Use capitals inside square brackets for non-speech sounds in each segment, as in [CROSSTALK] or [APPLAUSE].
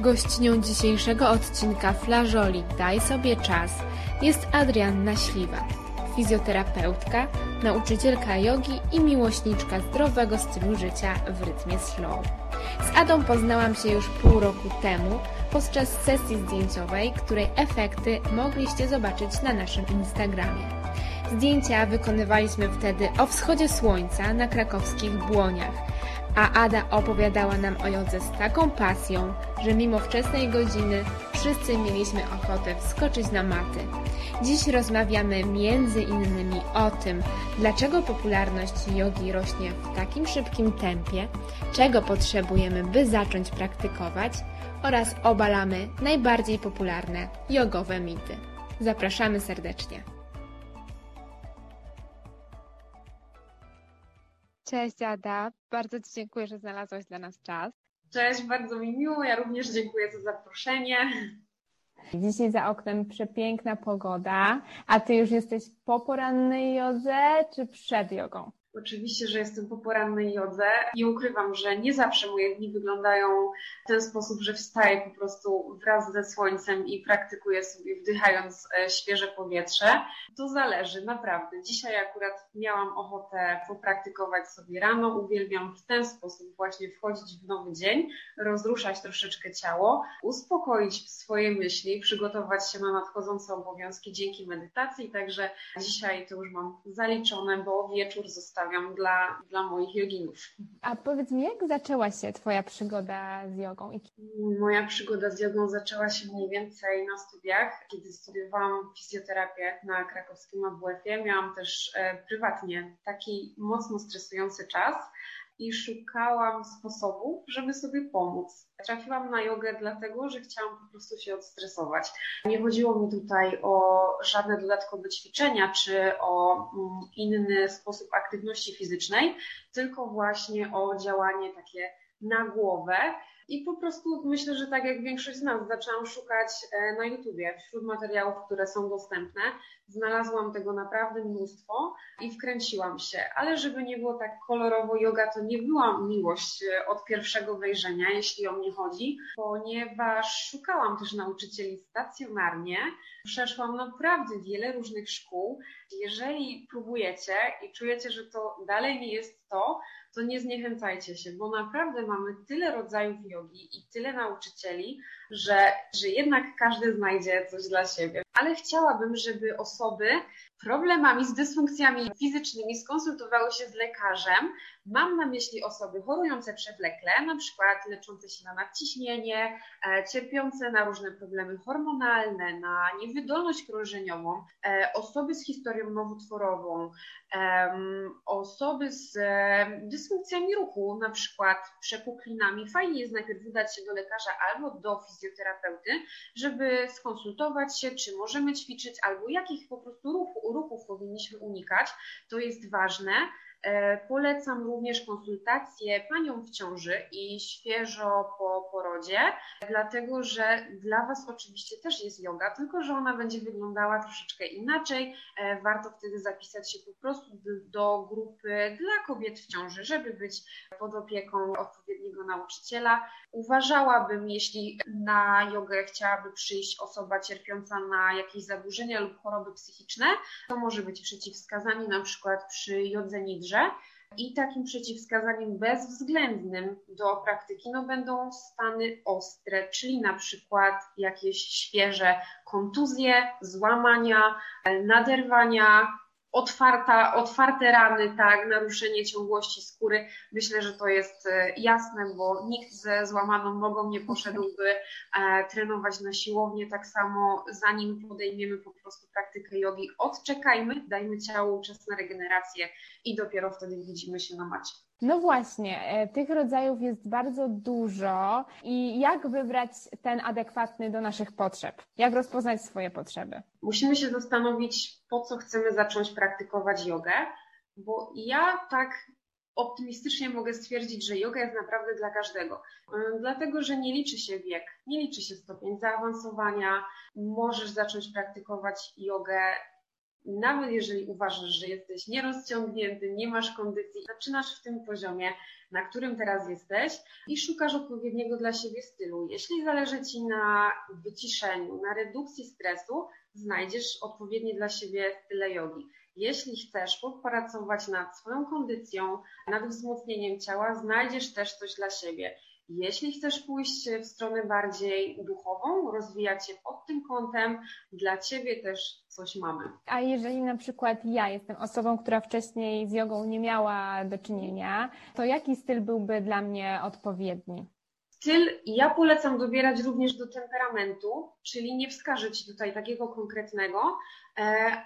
Gościnią dzisiejszego odcinka Flażoli Daj sobie czas jest Adrianna Śliwa, fizjoterapeutka, nauczycielka jogi i miłośniczka zdrowego stylu życia w rytmie slow. Z Adą poznałam się już pół roku temu podczas sesji zdjęciowej, której efekty mogliście zobaczyć na naszym Instagramie. Zdjęcia wykonywaliśmy wtedy o wschodzie słońca na krakowskich błoniach, a Ada opowiadała nam o jodze z taką pasją, że mimo wczesnej godziny wszyscy mieliśmy ochotę wskoczyć na maty. Dziś rozmawiamy między innymi o tym, dlaczego popularność jogi rośnie w takim szybkim tempie, czego potrzebujemy, by zacząć praktykować oraz obalamy najbardziej popularne jogowe mity. Zapraszamy serdecznie. Cześć Ada, bardzo Ci dziękuję, że znalazłaś dla nas czas. Cześć, bardzo mi miło, ja również dziękuję za zaproszenie. Dzisiaj za oknem przepiękna pogoda, a Ty już jesteś po porannej jodze czy przed jogą? Oczywiście, że jestem po porannej jodze. Nie ukrywam, że nie zawsze moje dni wyglądają w ten sposób, że wstaję po prostu wraz ze słońcem i praktykuję sobie wdychając e, świeże powietrze. To zależy, naprawdę. Dzisiaj akurat miałam ochotę popraktykować sobie rano. Uwielbiam w ten sposób właśnie wchodzić w nowy dzień, rozruszać troszeczkę ciało, uspokoić swoje myśli, przygotować się na nadchodzące obowiązki dzięki medytacji. Także dzisiaj to już mam zaliczone, bo wieczór został zostawiam dla, dla moich joginów. A powiedz mi, jak zaczęła się Twoja przygoda z jogą? Moja przygoda z jogą zaczęła się mniej więcej na studiach, kiedy studiowałam fizjoterapię na krakowskim AWF-ie. Miałam też e, prywatnie taki mocno stresujący czas i szukałam sposobów, żeby sobie pomóc. Trafiłam na jogę dlatego, że chciałam po prostu się odstresować. Nie chodziło mi tutaj o żadne dodatkowe ćwiczenia czy o mm, inny sposób aktywności fizycznej, tylko właśnie o działanie takie na głowę. I po prostu myślę, że tak jak większość z nas zaczęłam szukać e, na YouTubie wśród materiałów, które są dostępne. Znalazłam tego naprawdę mnóstwo i wkręciłam się. Ale żeby nie było tak kolorowo, yoga to nie była miłość e, od pierwszego wejrzenia, jeśli o mnie chodzi, ponieważ szukałam też nauczycieli stacjonarnie. Przeszłam naprawdę wiele różnych szkół. Jeżeli próbujecie i czujecie, że to dalej nie jest to, to nie zniechęcajcie się, bo naprawdę mamy tyle rodzajów jogi i tyle nauczycieli, że, że jednak każdy znajdzie coś dla siebie. Ale chciałabym, żeby osoby problemami z dysfunkcjami fizycznymi skonsultowały się z lekarzem. Mam na myśli osoby chorujące przewlekle, na przykład leczące się na nadciśnienie, e, cierpiące na różne problemy hormonalne, na niewydolność krążeniową, e, osoby z historią nowotworową, osoby z e, dysfunkcjami ruchu, na przykład przepuklinami. Fajnie jest najpierw udać się do lekarza albo do fizjoterapeuty, żeby skonsultować się, czy możemy ćwiczyć, albo jakich po prostu ruchów, ruchów powinniśmy unikać. To jest ważne. E, polecam również konsultację panią w ciąży i świeżo po porodzie, dlatego że dla Was oczywiście też jest yoga, tylko że ona będzie wyglądała troszeczkę inaczej. E, warto wtedy zapisać się po prostu do grupy dla kobiet w ciąży, żeby być pod opieką odpowiedniego nauczyciela. Uważałabym, jeśli na jogę chciałaby przyjść osoba cierpiąca na jakieś zaburzenia lub choroby psychiczne, to może być przeciwwskazanie na przykład przy jodze I takim przeciwwskazaniem bezwzględnym do praktyki no, będą stany ostre, czyli na przykład jakieś świeże kontuzje, złamania, naderwania, otwarta, otwarte rany, tak, naruszenie ciągłości skóry. Myślę, że to jest e, jasne, bo nikt ze złamaną nogą nie poszedłby e, trenować na siłownię. Tak samo zanim podejmiemy po prostu praktykę jogi, odczekajmy, dajmy ciału czas na regenerację i dopiero wtedy widzimy się na macie. No właśnie, e, tych rodzajów jest bardzo dużo i jak wybrać ten adekwatny do naszych potrzeb? Jak rozpoznać swoje potrzeby? Musimy się zastanowić, po co chcemy zacząć praktykować jogę, bo ja tak optymistycznie mogę stwierdzić, że yoga jest naprawdę dla każdego. E, dlatego, że nie liczy się wiek, nie liczy się stopień zaawansowania. Możesz zacząć praktykować jogę nawet jeżeli uważasz, że jesteś nierozciągnięty, nie masz kondycji, zaczynasz w tym poziomie, na którym teraz jesteś i szukasz odpowiedniego dla siebie stylu. Jeśli zależy Ci na wyciszeniu, na redukcji stresu, znajdziesz odpowiednie dla siebie style jogi. Jeśli chcesz popracować nad swoją kondycją, nad wzmocnieniem ciała, znajdziesz też coś dla siebie. Jeśli chcesz pójść w stronę bardziej duchową, rozwijać się pod tym kątem, dla Ciebie też coś mamy. A jeżeli na przykład ja jestem osobą, która wcześniej z jogą nie miała do czynienia, to jaki styl byłby dla mnie odpowiedni? Styl ja polecam dobierać również do temperamentu, czyli nie wskażę Ci tutaj takiego konkretnego,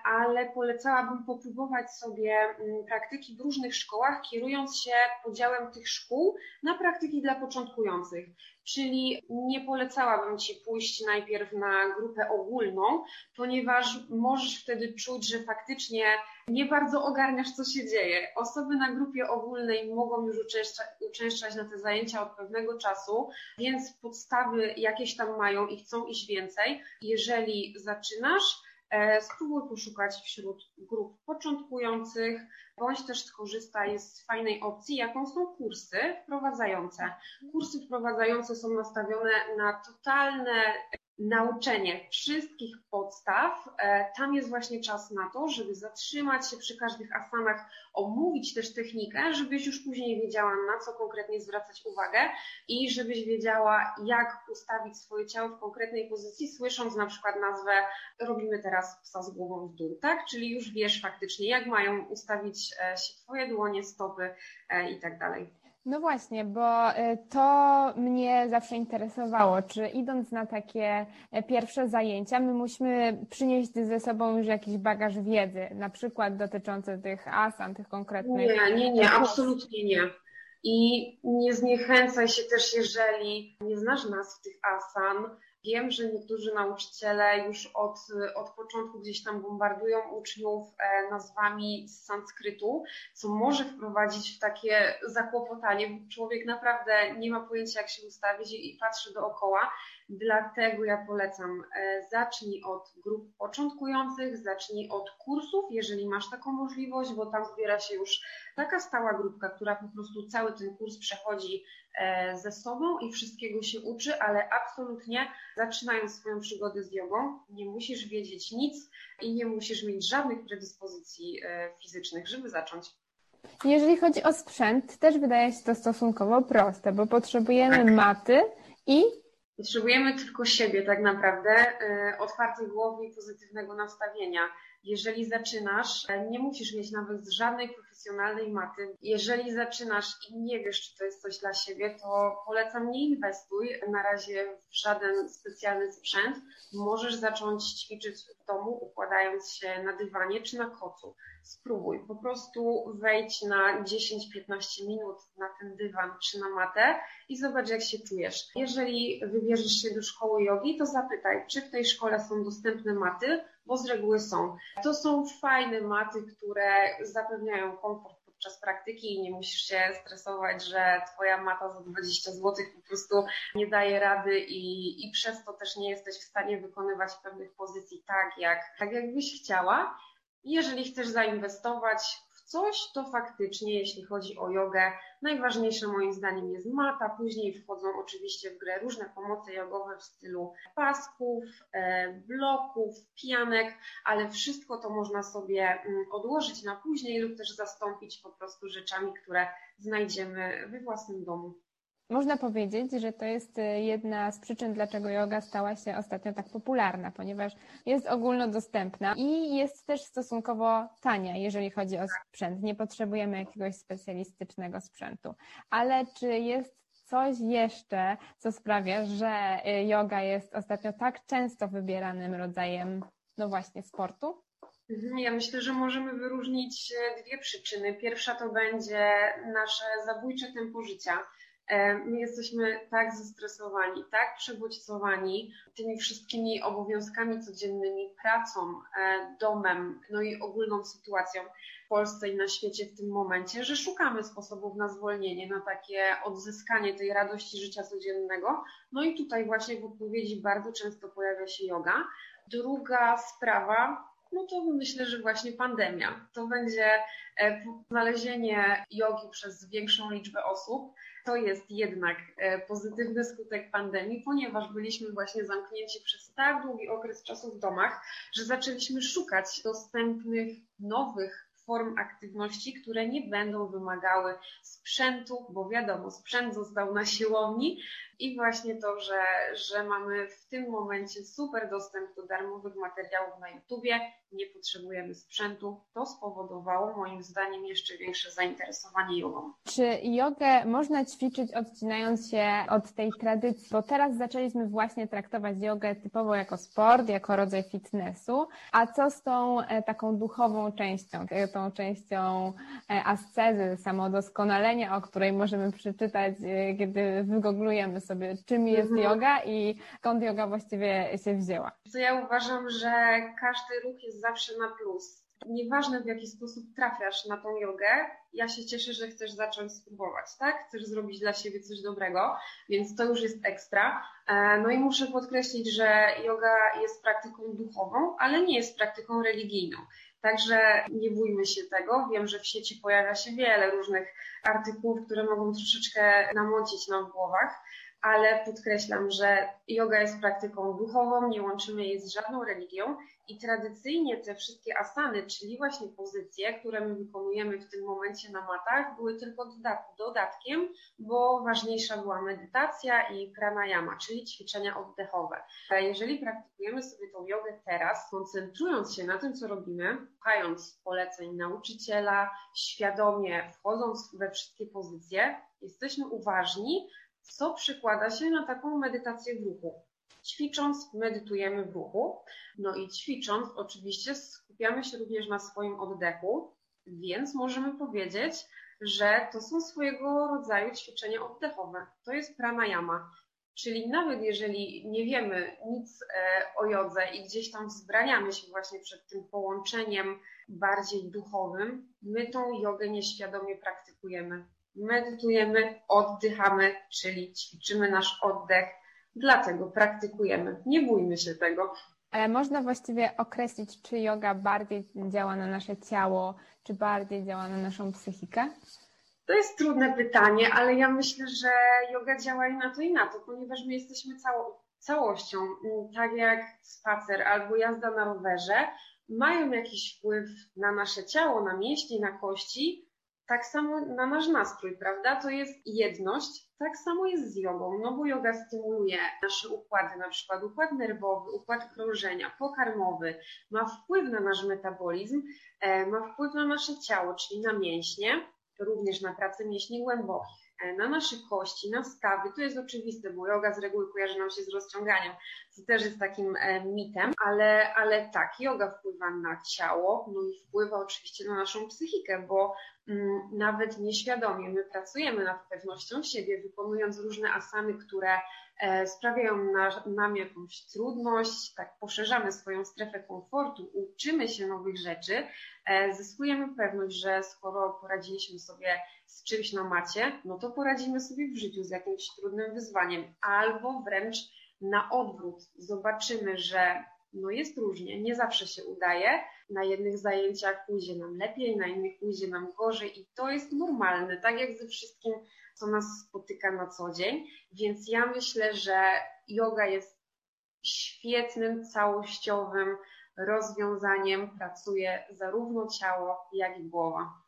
ale polecałabym popróbować sobie mm, praktyki w różnych szkołach, kierując się podziałem tych szkół na praktyki dla początkujących. Czyli nie polecałabym Ci pójść najpierw na grupę ogólną, ponieważ możesz wtedy czuć, że faktycznie nie bardzo ogarniasz, co się dzieje. Osoby na grupie ogólnej mogą już uczęszczać, na te zajęcia od pewnego czasu, więc podstawy jakieś tam mają i chcą iść więcej. Jeżeli zaczynasz, e, spróbuj poszukać wśród grup początkujących, bądź też skorzystaj z fajnej opcji, jaką są kursy wprowadzające. Kursy wprowadzające są nastawione na totalne nauczenie wszystkich podstaw. E, tam jest właśnie czas na to, żeby zatrzymać się przy każdych asanach, omówić też technikę, żebyś już później wiedziała, na co konkretnie zwracać uwagę i żebyś wiedziała, jak ustawić swoje ciało w konkretnej pozycji, słysząc na przykład nazwę robimy teraz psa z głową w dół, tak? Czyli już wiesz faktycznie, jak mają ustawić e, się Twoje dłonie, stopy e, i tak dalej. No właśnie, bo y, to mnie zawsze interesowało, czy idąc na takie e, pierwsze zajęcia, my musimy przynieść ze sobą już jakiś bagaż wiedzy, na przykład dotyczący tych asan, tych konkretnych. Nie, nie, nie, absolutnie nie. I nie zniechęcaj się też, jeżeli nie znasz nazw tych asan, Wiem, że niektórzy nauczyciele już od, od początku gdzieś tam bombardują uczniów e, nazwami z sanskrytu, co może wprowadzić w takie zakłopotanie, bo człowiek naprawdę nie ma pojęcia, jak się ustawić i patrzy dookoła. Dlatego ja polecam, e, zacznij od grup początkujących, zacznij od kursów, jeżeli masz taką możliwość, bo tam zbiera się już taka stała grupka, która po prostu cały ten kurs przechodzi e, ze sobą i wszystkiego się uczy, ale absolutnie zaczynając swoją przygodę z jogą, nie musisz wiedzieć nic i nie musisz mieć żadnych predyspozycji e, fizycznych, żeby zacząć. Jeżeli chodzi o sprzęt, też wydaje się to stosunkowo proste, bo potrzebujemy tak. maty i Potrzebujemy tylko siebie tak naprawdę, e, otwartej głowy i pozytywnego nastawienia. Jeżeli zaczynasz, e, nie musisz mieć nawet żadnej profesjonalnej maty. Jeżeli zaczynasz i nie wiesz, czy to jest coś dla siebie, to polecam nie inwestuj na razie w żaden specjalny sprzęt. Możesz zacząć ćwiczyć w domu, układając się na dywanie czy na kocu. Spróbuj, po prostu wejdź na 10-15 minut na ten dywan czy na matę i zobacz, jak się czujesz. Jeżeli wybierzesz się do szkoły jogi, to zapytaj, czy w tej szkole są dostępne maty, bo z reguły są. To są fajne maty, które zapewniają komfort podczas praktyki i nie musisz się stresować, że Twoja mata za 20 zł po prostu nie daje rady i, i przez to też nie jesteś w stanie wykonywać pewnych pozycji tak, jak, tak jakbyś chciała. Jeżeli chcesz zainwestować coś, to faktycznie, jeśli chodzi o jogę, najważniejsze moim zdaniem jest mata. Później wchodzą oczywiście w grę różne pomoce jogowe w stylu pasków, e, bloków, pianek, ale wszystko to można sobie mm, odłożyć na później lub też zastąpić po prostu rzeczami, które znajdziemy we własnym domu. Można powiedzieć, że to jest e, jedna z przyczyn, dlaczego yoga stała się ostatnio tak popularna, ponieważ jest ogólnodostępna i jest też stosunkowo tania, jeżeli chodzi o sprzęt. Nie potrzebujemy jakiegoś specjalistycznego sprzętu. Ale czy jest coś jeszcze, co sprawia, że e, yoga jest ostatnio tak często wybieranym rodzajem, no właśnie, sportu? Mhm, ja myślę, że możemy wyróżnić e, dwie przyczyny. Pierwsza to będzie nasze zabójcze tempo życia my jesteśmy tak zestresowani, tak przebodźcowani tymi wszystkimi obowiązkami codziennymi, pracą, e, domem, no i ogólną sytuacją w Polsce i na świecie w tym momencie, że szukamy sposobów na zwolnienie, na takie odzyskanie tej radości życia codziennego. No i tutaj właśnie w odpowiedzi bardzo często pojawia się yoga. Druga sprawa no to myślę, że właśnie pandemia. To będzie e, znalezienie jogi przez większą liczbę osób. To jest jednak e, pozytywny skutek pandemii, ponieważ byliśmy właśnie zamknięci przez tak długi okres czasu w domach, że zaczęliśmy szukać dostępnych nowych form aktywności, które nie będą wymagały sprzętu, bo wiadomo, sprzęt został na siłowni i właśnie to, że, że mamy w tym momencie super dostęp do darmowych materiałów na YouTubie, nie potrzebujemy sprzętu, to spowodowało moim zdaniem jeszcze większe zainteresowanie jogą. Czy jogę można ćwiczyć odcinając się od tej tradycji? Bo teraz zaczęliśmy właśnie traktować jogę typowo jako sport, jako rodzaj fitnessu, a co z tą e, taką duchową częścią, e, tą częścią e, ascezy, samodoskonalenia, o której możemy przeczytać, kiedy wygooglujemy sobie, czym jest mhm. yoga i skąd yoga właściwie się wzięła? Co ja uważam, że każdy ruch jest zawsze na plus. Nieważne w jaki sposób trafiasz na tą jogę, ja się cieszę, że chcesz zacząć spróbować, tak? Chcesz zrobić dla siebie coś dobrego, więc to już jest ekstra. E, no i muszę podkreślić, że yoga jest praktyką duchową, ale nie jest praktyką religijną. Także nie bójmy się tego. Wiem, że w sieci pojawia się wiele różnych artykułów, które mogą troszeczkę namącić nam w głowach ale podkreślam, że yoga jest praktyką duchową, nie łączymy jej z żadną religią i tradycyjnie te wszystkie asany, czyli właśnie pozycje, które my wykonujemy w tym momencie na matach, były tylko dodatkiem, bo ważniejsza była medytacja i pranayama, czyli ćwiczenia oddechowe. Jeżeli praktykujemy sobie tą jogę teraz, koncentrując się na tym, co robimy, słuchając poleceń nauczyciela, świadomie wchodząc we wszystkie pozycje, jesteśmy uważni, co przykłada się na taką medytację w ruchu. Ćwicząc, medytujemy w ruchu, no i ćwicząc, oczywiście skupiamy się również na swoim oddechu, więc możemy powiedzieć, że to są swojego rodzaju ćwiczenia oddechowe. To jest pranayama. Czyli nawet jeżeli nie wiemy nic e, o jodze i gdzieś tam wzbraniamy się właśnie przed tym połączeniem bardziej duchowym, my tą jogę nieświadomie praktykujemy medytujemy, oddychamy, czyli ćwiczymy nasz oddech, dlatego praktykujemy. Nie bójmy się tego. Ale można właściwie określić, czy yoga bardziej działa na nasze ciało, czy bardziej działa na naszą psychikę? To jest trudne pytanie, ale ja myślę, że yoga działa i na to, i na to, ponieważ my jesteśmy cało, całością. Tak jak spacer albo jazda na rowerze mają jakiś wpływ na nasze ciało, na mięśnie, na kości, tak samo na nasz nastrój, prawda? To jest jedność, tak samo jest z jogą, no bo yoga stymuluje nasze układy, na przykład układ nerwowy, układ krążenia, pokarmowy, ma wpływ na nasz metabolizm, e, ma wpływ na nasze ciało, czyli na mięśnie, również na pracę mięśni głębokich. E, na nasze kości, na stawy. To jest oczywiste, bo yoga z reguły kojarzy nam się z rozciąganiem, co też jest takim e, mitem, ale, ale tak, yoga wpływa na ciało, no i wpływa oczywiście na naszą psychikę, bo mm, nawet nieświadomie my pracujemy nad pewnością siebie, wykonując różne asany, które e, sprawiają na, nam jakąś trudność, tak poszerzamy swoją strefę komfortu, uczymy się nowych rzeczy, zyskujemy pewność, że skoro poradziliśmy sobie z czymś na macie, no to poradzimy sobie w życiu z jakimś trudnym wyzwaniem, albo wręcz na odwrót. Zobaczymy, że no jest różnie, nie zawsze się udaje. Na jednych zajęciach pójdzie nam lepiej, na innych pójdzie nam gorzej i to jest normalne, tak jak ze wszystkim, co nas spotyka na co dzień. Więc ja myślę, że yoga jest świetnym, całościowym rozwiązaniem, pracuje zarówno ciało, jak i głowa.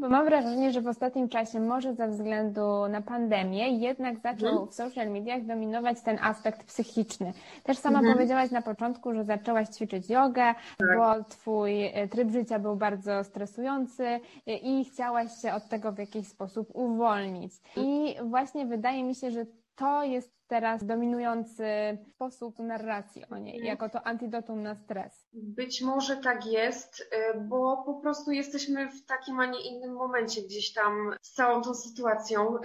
Bo mam wrażenie, że w ostatnim czasie, może ze względu na pandemię, jednak zaczął mhm. w social mediach dominować ten aspekt psychiczny. Też sama mhm. powiedziałaś na początku, że zaczęłaś ćwiczyć jogę, tak. bo twój e, tryb życia był bardzo stresujący e, i chciałaś się od tego w jakiś sposób uwolnić. I właśnie wydaje mi się, że to jest teraz dominujący sposób narracji o niej, mhm. jako to antidotum na stres. Być może tak jest, y, bo po prostu jesteśmy w takim, a nie innym momencie gdzieś tam z całą tą sytuacją y,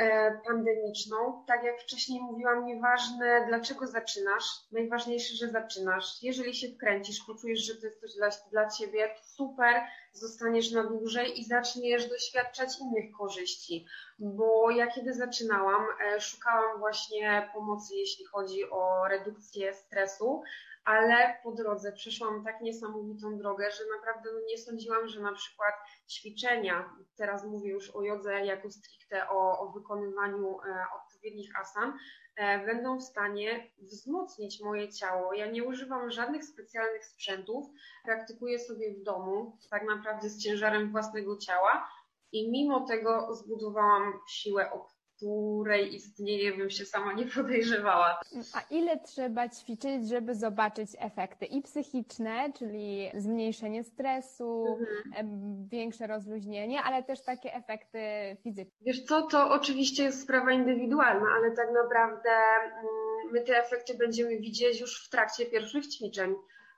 pandemiczną. Tak jak wcześniej mówiłam, nieważne dlaczego zaczynasz, najważniejsze, że zaczynasz. Jeżeli się wkręcisz, poczujesz, że to jest coś dla, dla Ciebie, super, zostaniesz na dłużej i zaczniesz doświadczać innych korzyści. Bo ja kiedy zaczynałam, e, szukałam właśnie pomocy, jeśli chodzi o redukcję stresu, ale po drodze przeszłam tak niesamowitą drogę, że naprawdę no nie sądziłam, że na przykład ćwiczenia, teraz mówię już o jodze jako stricte o, o wykonywaniu e, odpowiednich asan, e, będą w stanie wzmocnić moje ciało. Ja nie używam żadnych specjalnych sprzętów, praktykuję sobie w domu, tak naprawdę z ciężarem własnego ciała i mimo tego zbudowałam siłę, o której istnienie bym się sama nie [LAUGHS] podejrzewała. A ile trzeba ćwiczyć, żeby zobaczyć efekty i psychiczne, czyli zmniejszenie stresu, mhm. większe rozluźnienie, ale też takie efekty fizyczne? Wiesz co, to oczywiście jest sprawa indywidualna, ale tak naprawdę mm, my te efekty będziemy widzieć już w trakcie pierwszych ćwiczeń.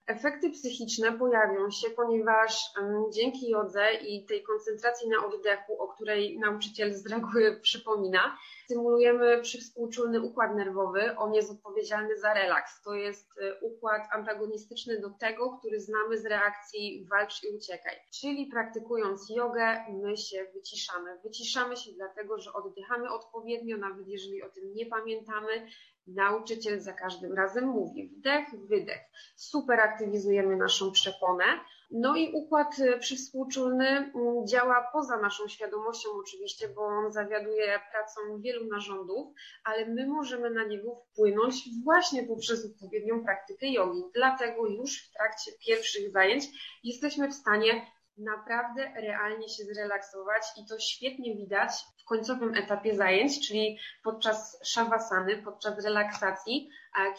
Efekty psychiczne pojawią się, ponieważ dzięki jodze i tej koncentracji na oddechu, o której nauczyciel z reguły [LAUGHS] przypomina, stymulujemy przywspółczulny układ nerwowy. On jest odpowiedzialny za relaks. To jest y, układ antagonistyczny do tego, który znamy z reakcji walcz i uciekaj. Czyli praktykując jogę, my się wyciszamy. Wyciszamy się dlatego, że oddychamy odpowiednio, nawet jeżeli o tym nie pamiętamy, Nauczyciel za każdym razem mówi wdech, wydech. Super aktywizujemy naszą przeponę. No i układ e, przywspółczulny mm, działa poza naszą świadomością oczywiście, bo on zawiaduje pracą wielu narządów, ale my możemy na niego wpłynąć właśnie poprzez odpowiednią praktykę jogi. Dlatego już w trakcie pierwszych zajęć jesteśmy w stanie naprawdę realnie się zrelaksować i to świetnie widać w końcowym etapie zajęć, czyli podczas szawasany, podczas relaksacji,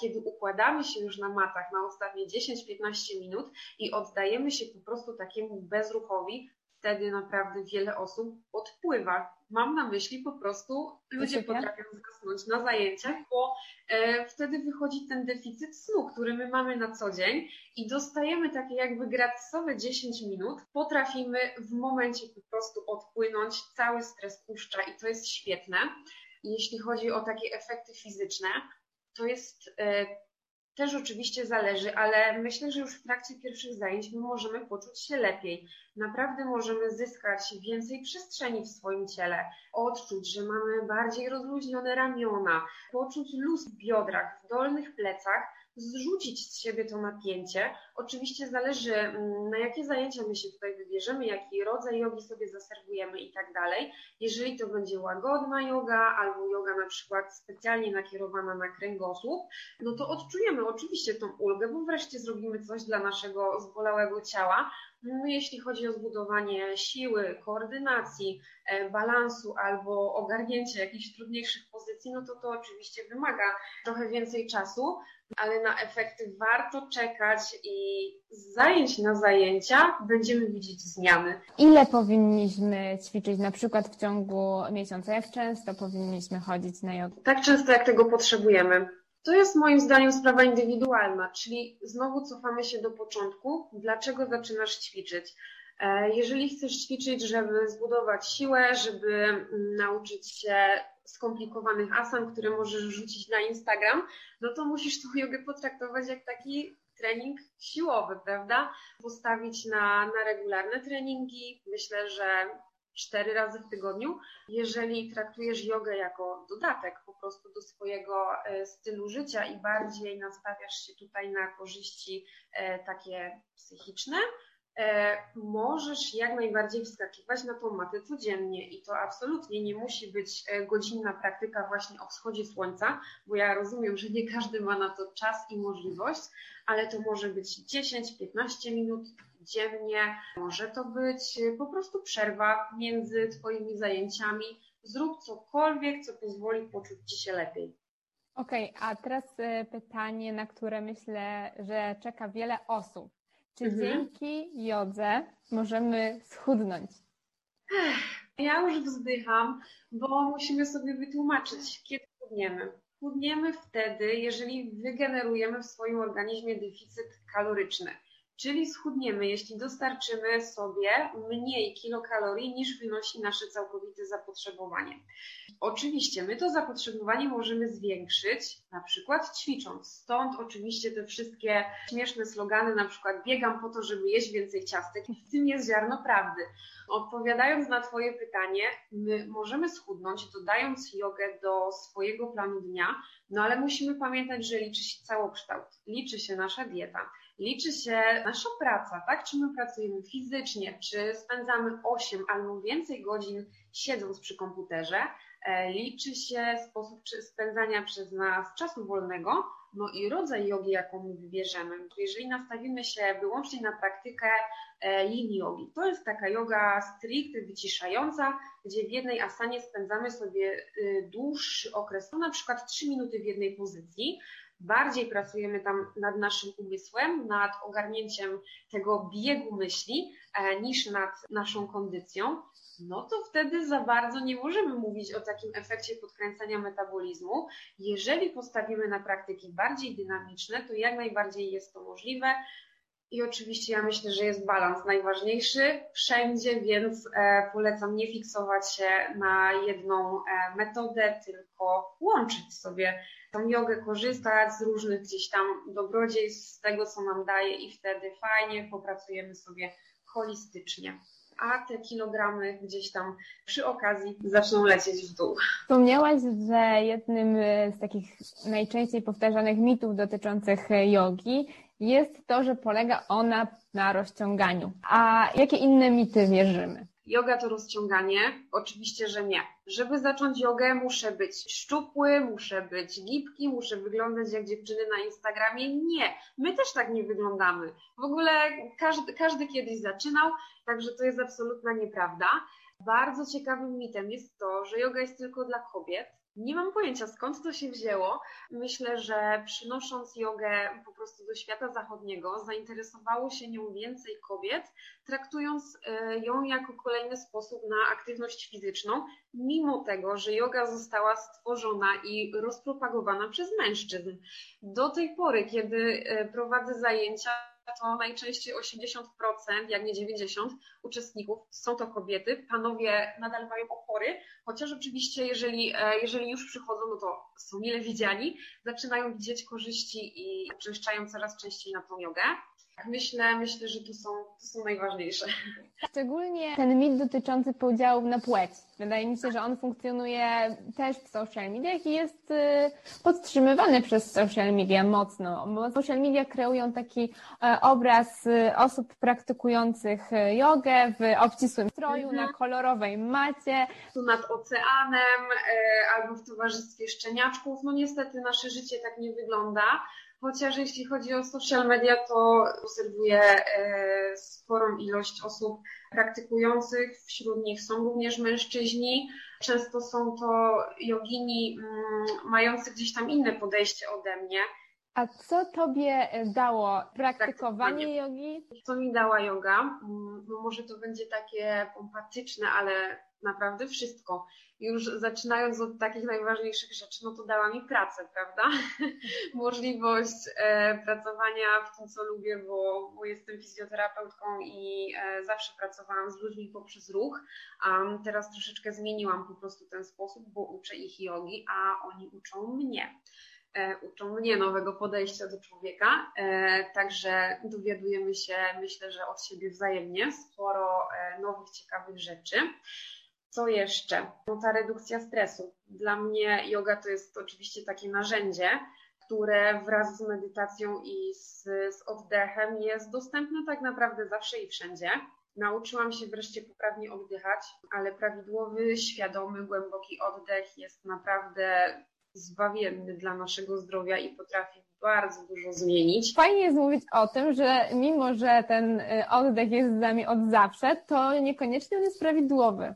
kiedy układamy się już na matach na ostatnie 10-15 minut i oddajemy się po prostu takiemu bezruchowi, wtedy naprawdę wiele osób odpływa. Mam na myśli po prostu ludzie potrafią zasnąć na zajęciach, bo e, wtedy wychodzi ten deficyt snu, który my mamy na co dzień i dostajemy takie jakby gratisowe 10 minut. Potrafimy w momencie po prostu odpłynąć, cały stres puszcza i to jest świetne. Jeśli chodzi o takie efekty fizyczne, to jest e, też oczywiście zależy, ale myślę, że już w trakcie pierwszych zajęć my możemy poczuć się lepiej. Naprawdę możemy zyskać więcej przestrzeni w swoim ciele, odczuć, że mamy bardziej rozluźnione ramiona, poczuć luz w biodrach, dolnych plecach, zrzucić z siebie to napięcie. Oczywiście zależy, mm, na jakie zajęcia my się tutaj wybierzemy, jaki rodzaj jogi sobie zaserwujemy i tak dalej. Jeżeli to będzie łagodna yoga albo yoga na przykład specjalnie nakierowana na kręgosłup, no to odczujemy oczywiście tą ulgę, bo wreszcie zrobimy coś dla naszego zbolałego ciała, jeśli chodzi o zbudowanie siły, koordynacji, e, balansu albo ogarnięcie jakichś trudniejszych pozycji, no to to oczywiście wymaga trochę więcej czasu, ale na efekty warto czekać i z zajęć na zajęcia będziemy widzieć zmiany. Ile powinniśmy ćwiczyć na przykład w ciągu miesiąca? Jak często powinniśmy chodzić na jogę? Tak często, jak tego potrzebujemy. To jest moim zdaniem sprawa indywidualna, czyli znowu cofamy się do początku. Dlaczego zaczynasz ćwiczyć? E, jeżeli chcesz ćwiczyć, żeby zbudować siłę, żeby mm, nauczyć się skomplikowanych asan, które możesz rzucić na Instagram, no to musisz tą jogę potraktować jak taki trening siłowy, prawda? Postawić na, na regularne treningi. Myślę, że cztery razy w tygodniu. Jeżeli traktujesz jogę jako dodatek po prostu do swojego e, stylu życia i bardziej nastawiasz się tutaj na korzyści e, takie psychiczne, e, możesz jak najbardziej wskakiwać na tą matę codziennie i to absolutnie nie musi być godzinna praktyka właśnie o wschodzie słońca, bo ja rozumiem, że nie każdy ma na to czas i możliwość, ale to może być 10-15 minut dziennie. Może to być y, po prostu przerwa między Twoimi zajęciami. Zrób cokolwiek, co pozwoli poczuć Ci się lepiej. Okej, okay, a teraz y, pytanie, na które myślę, że czeka wiele osób. Czy mhm. dzięki jodze możemy schudnąć? Ja już wzdycham, bo musimy sobie wytłumaczyć, kiedy chudniemy. Chudniemy wtedy, jeżeli wygenerujemy w swoim organizmie deficyt kaloryczny czyli schudniemy, jeśli dostarczymy sobie mniej kilokalorii niż wynosi nasze całkowite zapotrzebowanie. Oczywiście my to zapotrzebowanie możemy zwiększyć, na przykład ćwicząc. Stąd oczywiście te wszystkie śmieszne slogany, na przykład biegam po to, żeby jeść więcej ciastek. W tym jest ziarno prawdy. Odpowiadając na Twoje pytanie, my możemy schudnąć, dodając jogę do swojego planu dnia, no ale musimy pamiętać, że liczy się całokształt, liczy się nasza dieta liczy się nasza praca, tak? Czy my pracujemy fizycznie, czy spędzamy 8 albo więcej godzin siedząc przy komputerze, e, liczy się sposób spędzania przez nas czasu wolnego, no i rodzaj jogi, jaką my wybierzemy. Jeżeli nastawimy się wyłącznie na praktykę e, yin yogi, to jest taka yoga stricte wyciszająca, gdzie w jednej asanie spędzamy sobie y, dłuższy okres, no na przykład 3 minuty w jednej pozycji, bardziej pracujemy tam nad naszym umysłem, nad ogarnięciem tego biegu myśli, e, niż nad naszą kondycją, no to wtedy za bardzo nie możemy mówić o takim efekcie podkręcania metabolizmu. Jeżeli postawimy na praktyki bardziej dynamiczne, to jak najbardziej jest to możliwe. I oczywiście ja myślę, że jest balans najważniejszy wszędzie, więc e, polecam nie fiksować się na jedną e, metodę, tylko łączyć sobie tą jogę, korzystać z różnych gdzieś tam dobrodziejstw, z tego, co nam daje i wtedy fajnie popracujemy sobie holistycznie a te kilogramy gdzieś tam przy okazji zaczną lecieć w dół. Wspomniałaś, że jednym z takich najczęściej powtarzanych mitów dotyczących jogi jest to, że polega ona na rozciąganiu. A jakie inne mity wierzymy? Yoga to rozciąganie? Oczywiście, że nie. Żeby zacząć jogę, muszę być szczupły, muszę być gibki, muszę wyglądać jak dziewczyny na Instagramie. Nie, my też tak nie wyglądamy. W ogóle każdy, każdy kiedyś zaczynał, także to jest absolutna nieprawda. Bardzo ciekawym mitem jest to, że yoga jest tylko dla kobiet nie mam pojęcia skąd to się wzięło. Myślę, że przynosząc jogę po prostu do świata zachodniego, zainteresowało się nią więcej kobiet, traktując e, ją jako kolejny sposób na aktywność fizyczną, mimo tego, że yoga została stworzona i rozpropagowana przez mężczyzn. Do tej pory, kiedy e, prowadzę zajęcia, to najczęściej 80%, jak nie 90% uczestników są to kobiety. Panowie nadal mają opory, chociaż oczywiście jeżeli, e, jeżeli już przychodzą, no to są mile widziani, zaczynają widzieć korzyści i uczęszczają coraz częściej na tą jogę. Myślę, myślę, że to są, to są najważniejsze. Szczególnie ten mit dotyczący podziałów na płeć. Wydaje mi się, że on funkcjonuje też w social mediach i jest y, podtrzymywany przez social media mocno. Bo social media kreują taki e, obraz y, osób praktykujących y, jogę w obcisłym stroju, mhm. na kolorowej macie. Tu nad oceanem albo w towarzystwie szczeniaczków. No niestety nasze życie tak nie wygląda. Chociaż jeśli chodzi o social media, to obserwuję e, sporą ilość osób praktykujących. Wśród nich są również mężczyźni. Często są to jogini mm, mające gdzieś tam inne podejście ode mnie. A co tobie dało praktykowanie jogi? Co mi dała yoga? Mm, no może to będzie takie pompatyczne, ale naprawdę wszystko. Już zaczynając od takich najważniejszych rzeczy, no to dała mi pracę, prawda? [LAUGHS] Możliwość e, pracowania w tym, co lubię, bo, bo jestem fizjoterapeutką i e, zawsze pracowałam z ludźmi poprzez ruch, a teraz troszeczkę zmieniłam po prostu ten sposób, bo uczę ich jogi, a oni uczą mnie e, uczą mnie nowego podejścia do człowieka. Także dowiadujemy się, myślę, że od siebie wzajemnie sporo nowych, ciekawych rzeczy. Co jeszcze? No ta redukcja stresu. Dla mnie yoga to jest oczywiście takie narzędzie, które wraz z medytacją i z, z oddechem jest dostępne tak naprawdę zawsze i wszędzie. Nauczyłam się wreszcie poprawnie oddychać, ale prawidłowy, świadomy, głęboki oddech jest naprawdę zbawienny dla naszego zdrowia i potrafi bardzo dużo zmienić. Fajnie jest mówić o tym, że mimo, że ten y, oddech jest z nami od zawsze, to niekoniecznie on jest prawidłowy.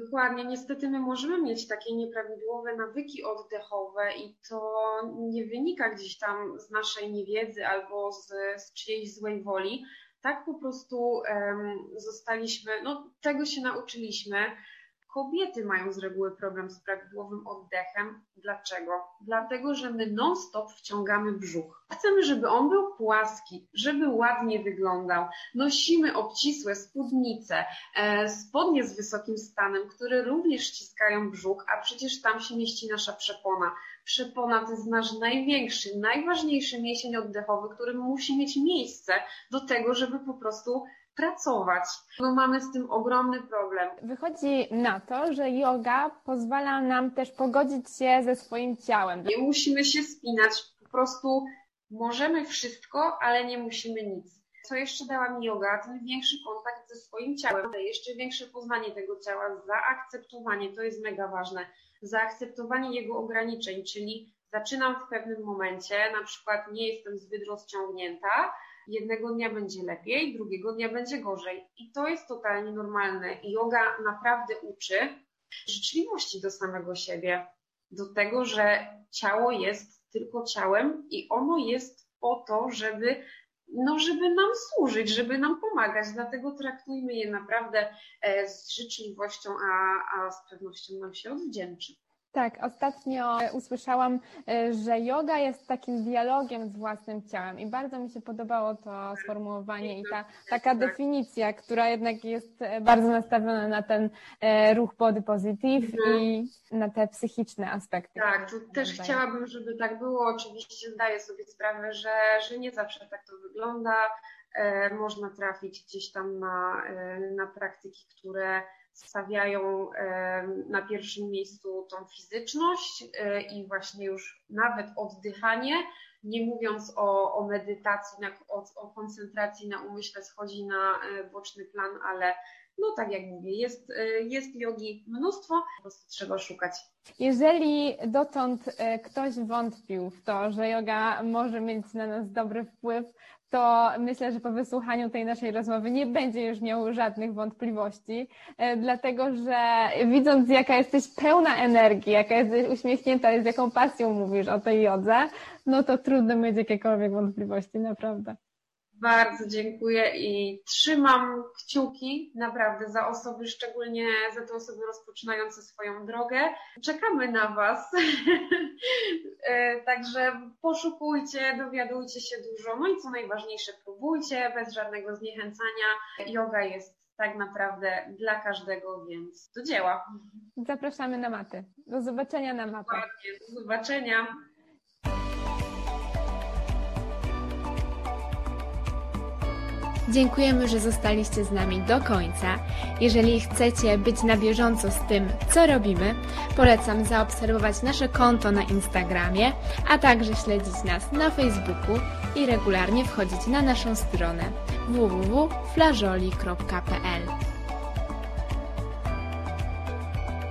Dokładnie. Niestety my możemy mieć takie nieprawidłowe nawyki oddechowe i to nie wynika gdzieś tam z naszej niewiedzy albo z, z czyjejś złej woli. Tak po prostu um, zostaliśmy, no tego się nauczyliśmy. Kobiety mają z reguły problem z prawidłowym oddechem, Dlaczego? Dlatego, że my non-stop wciągamy brzuch. Chcemy, żeby on był płaski, żeby ładnie wyglądał. Nosimy obcisłe spódnice, e, spodnie z wysokim stanem, które również ściskają brzuch, a przecież tam się mieści nasza przepona. Przepona to jest nasz największy, najważniejszy mięsień oddechowy, który musi mieć miejsce do tego, żeby po prostu pracować. No mamy z tym ogromny problem. Wychodzi na to, że yoga pozwala nam też pogodzić się ze swoim ciałem. Nie musimy się spinać, po prostu możemy wszystko, ale nie musimy nic. Co jeszcze dała mi yoga? Ten większy kontakt ze swoim ciałem, jeszcze większe poznanie tego ciała, zaakceptowanie, to jest mega ważne, zaakceptowanie jego ograniczeń, czyli zaczynam w pewnym momencie, na przykład nie jestem zbyt rozciągnięta, jednego dnia będzie lepiej, drugiego dnia będzie gorzej. I to jest totalnie normalne. I yoga naprawdę uczy życzliwości do samego siebie, do tego, że ciało jest tylko ciałem i ono jest po to, żeby no, żeby nam służyć, żeby nam pomagać. Dlatego traktujmy je naprawdę e, z życzliwością, a, a z pewnością nam się odwdzięczy. Tak, ostatnio usłyszałam, e, że yoga jest takim dialogiem z własnym ciałem i bardzo mi się podobało to sformułowanie i ta taka definicja, która jednak jest e, bardzo nastawiona na ten e, ruch body positive mhm. i na te psychiczne aspekty. Tak, tu też chciałabym, żeby tak było. Oczywiście zdaję sobie sprawę, że, że nie zawsze tak to wygląda. Można trafić gdzieś tam na, na praktyki, które stawiają na pierwszym miejscu tą fizyczność e, i właśnie już nawet oddychanie, nie mówiąc o, o medytacji, o, o koncentracji na umyśle schodzi na e, boczny plan, ale no tak jak mówię, jest, e, jest jogi mnóstwo, po prostu trzeba szukać. Jeżeli dotąd ktoś wątpił w to, że yoga może mieć na nas dobry wpływ, to myślę, że po wysłuchaniu tej naszej rozmowy nie będzie już miał żadnych wątpliwości, e, dlatego że widząc, jaka jesteś pełna energii, jaka jesteś uśmiechnięta, z jaką pasją mówisz o tej jodze, no to trudno mieć jakiekolwiek wątpliwości, naprawdę. Bardzo dziękuję i trzymam kciuki naprawdę za osoby, szczególnie za te osoby rozpoczynające swoją drogę. Czekamy na Was. [LAUGHS] E, także poszukujcie, dowiadujcie się dużo. No i co najważniejsze, próbujcie bez żadnego zniechęcania. Yoga jest tak naprawdę dla każdego, więc do dzieła. Zapraszamy na maty. Do zobaczenia na matach. Do zobaczenia. Dziękujemy, że zostaliście z nami do końca. Jeżeli chcecie być na bieżąco z tym, co robimy, polecam zaobserwować nasze konto na Instagramie, a także śledzić nas na Facebooku i regularnie wchodzić na naszą stronę www.flażoli.pl.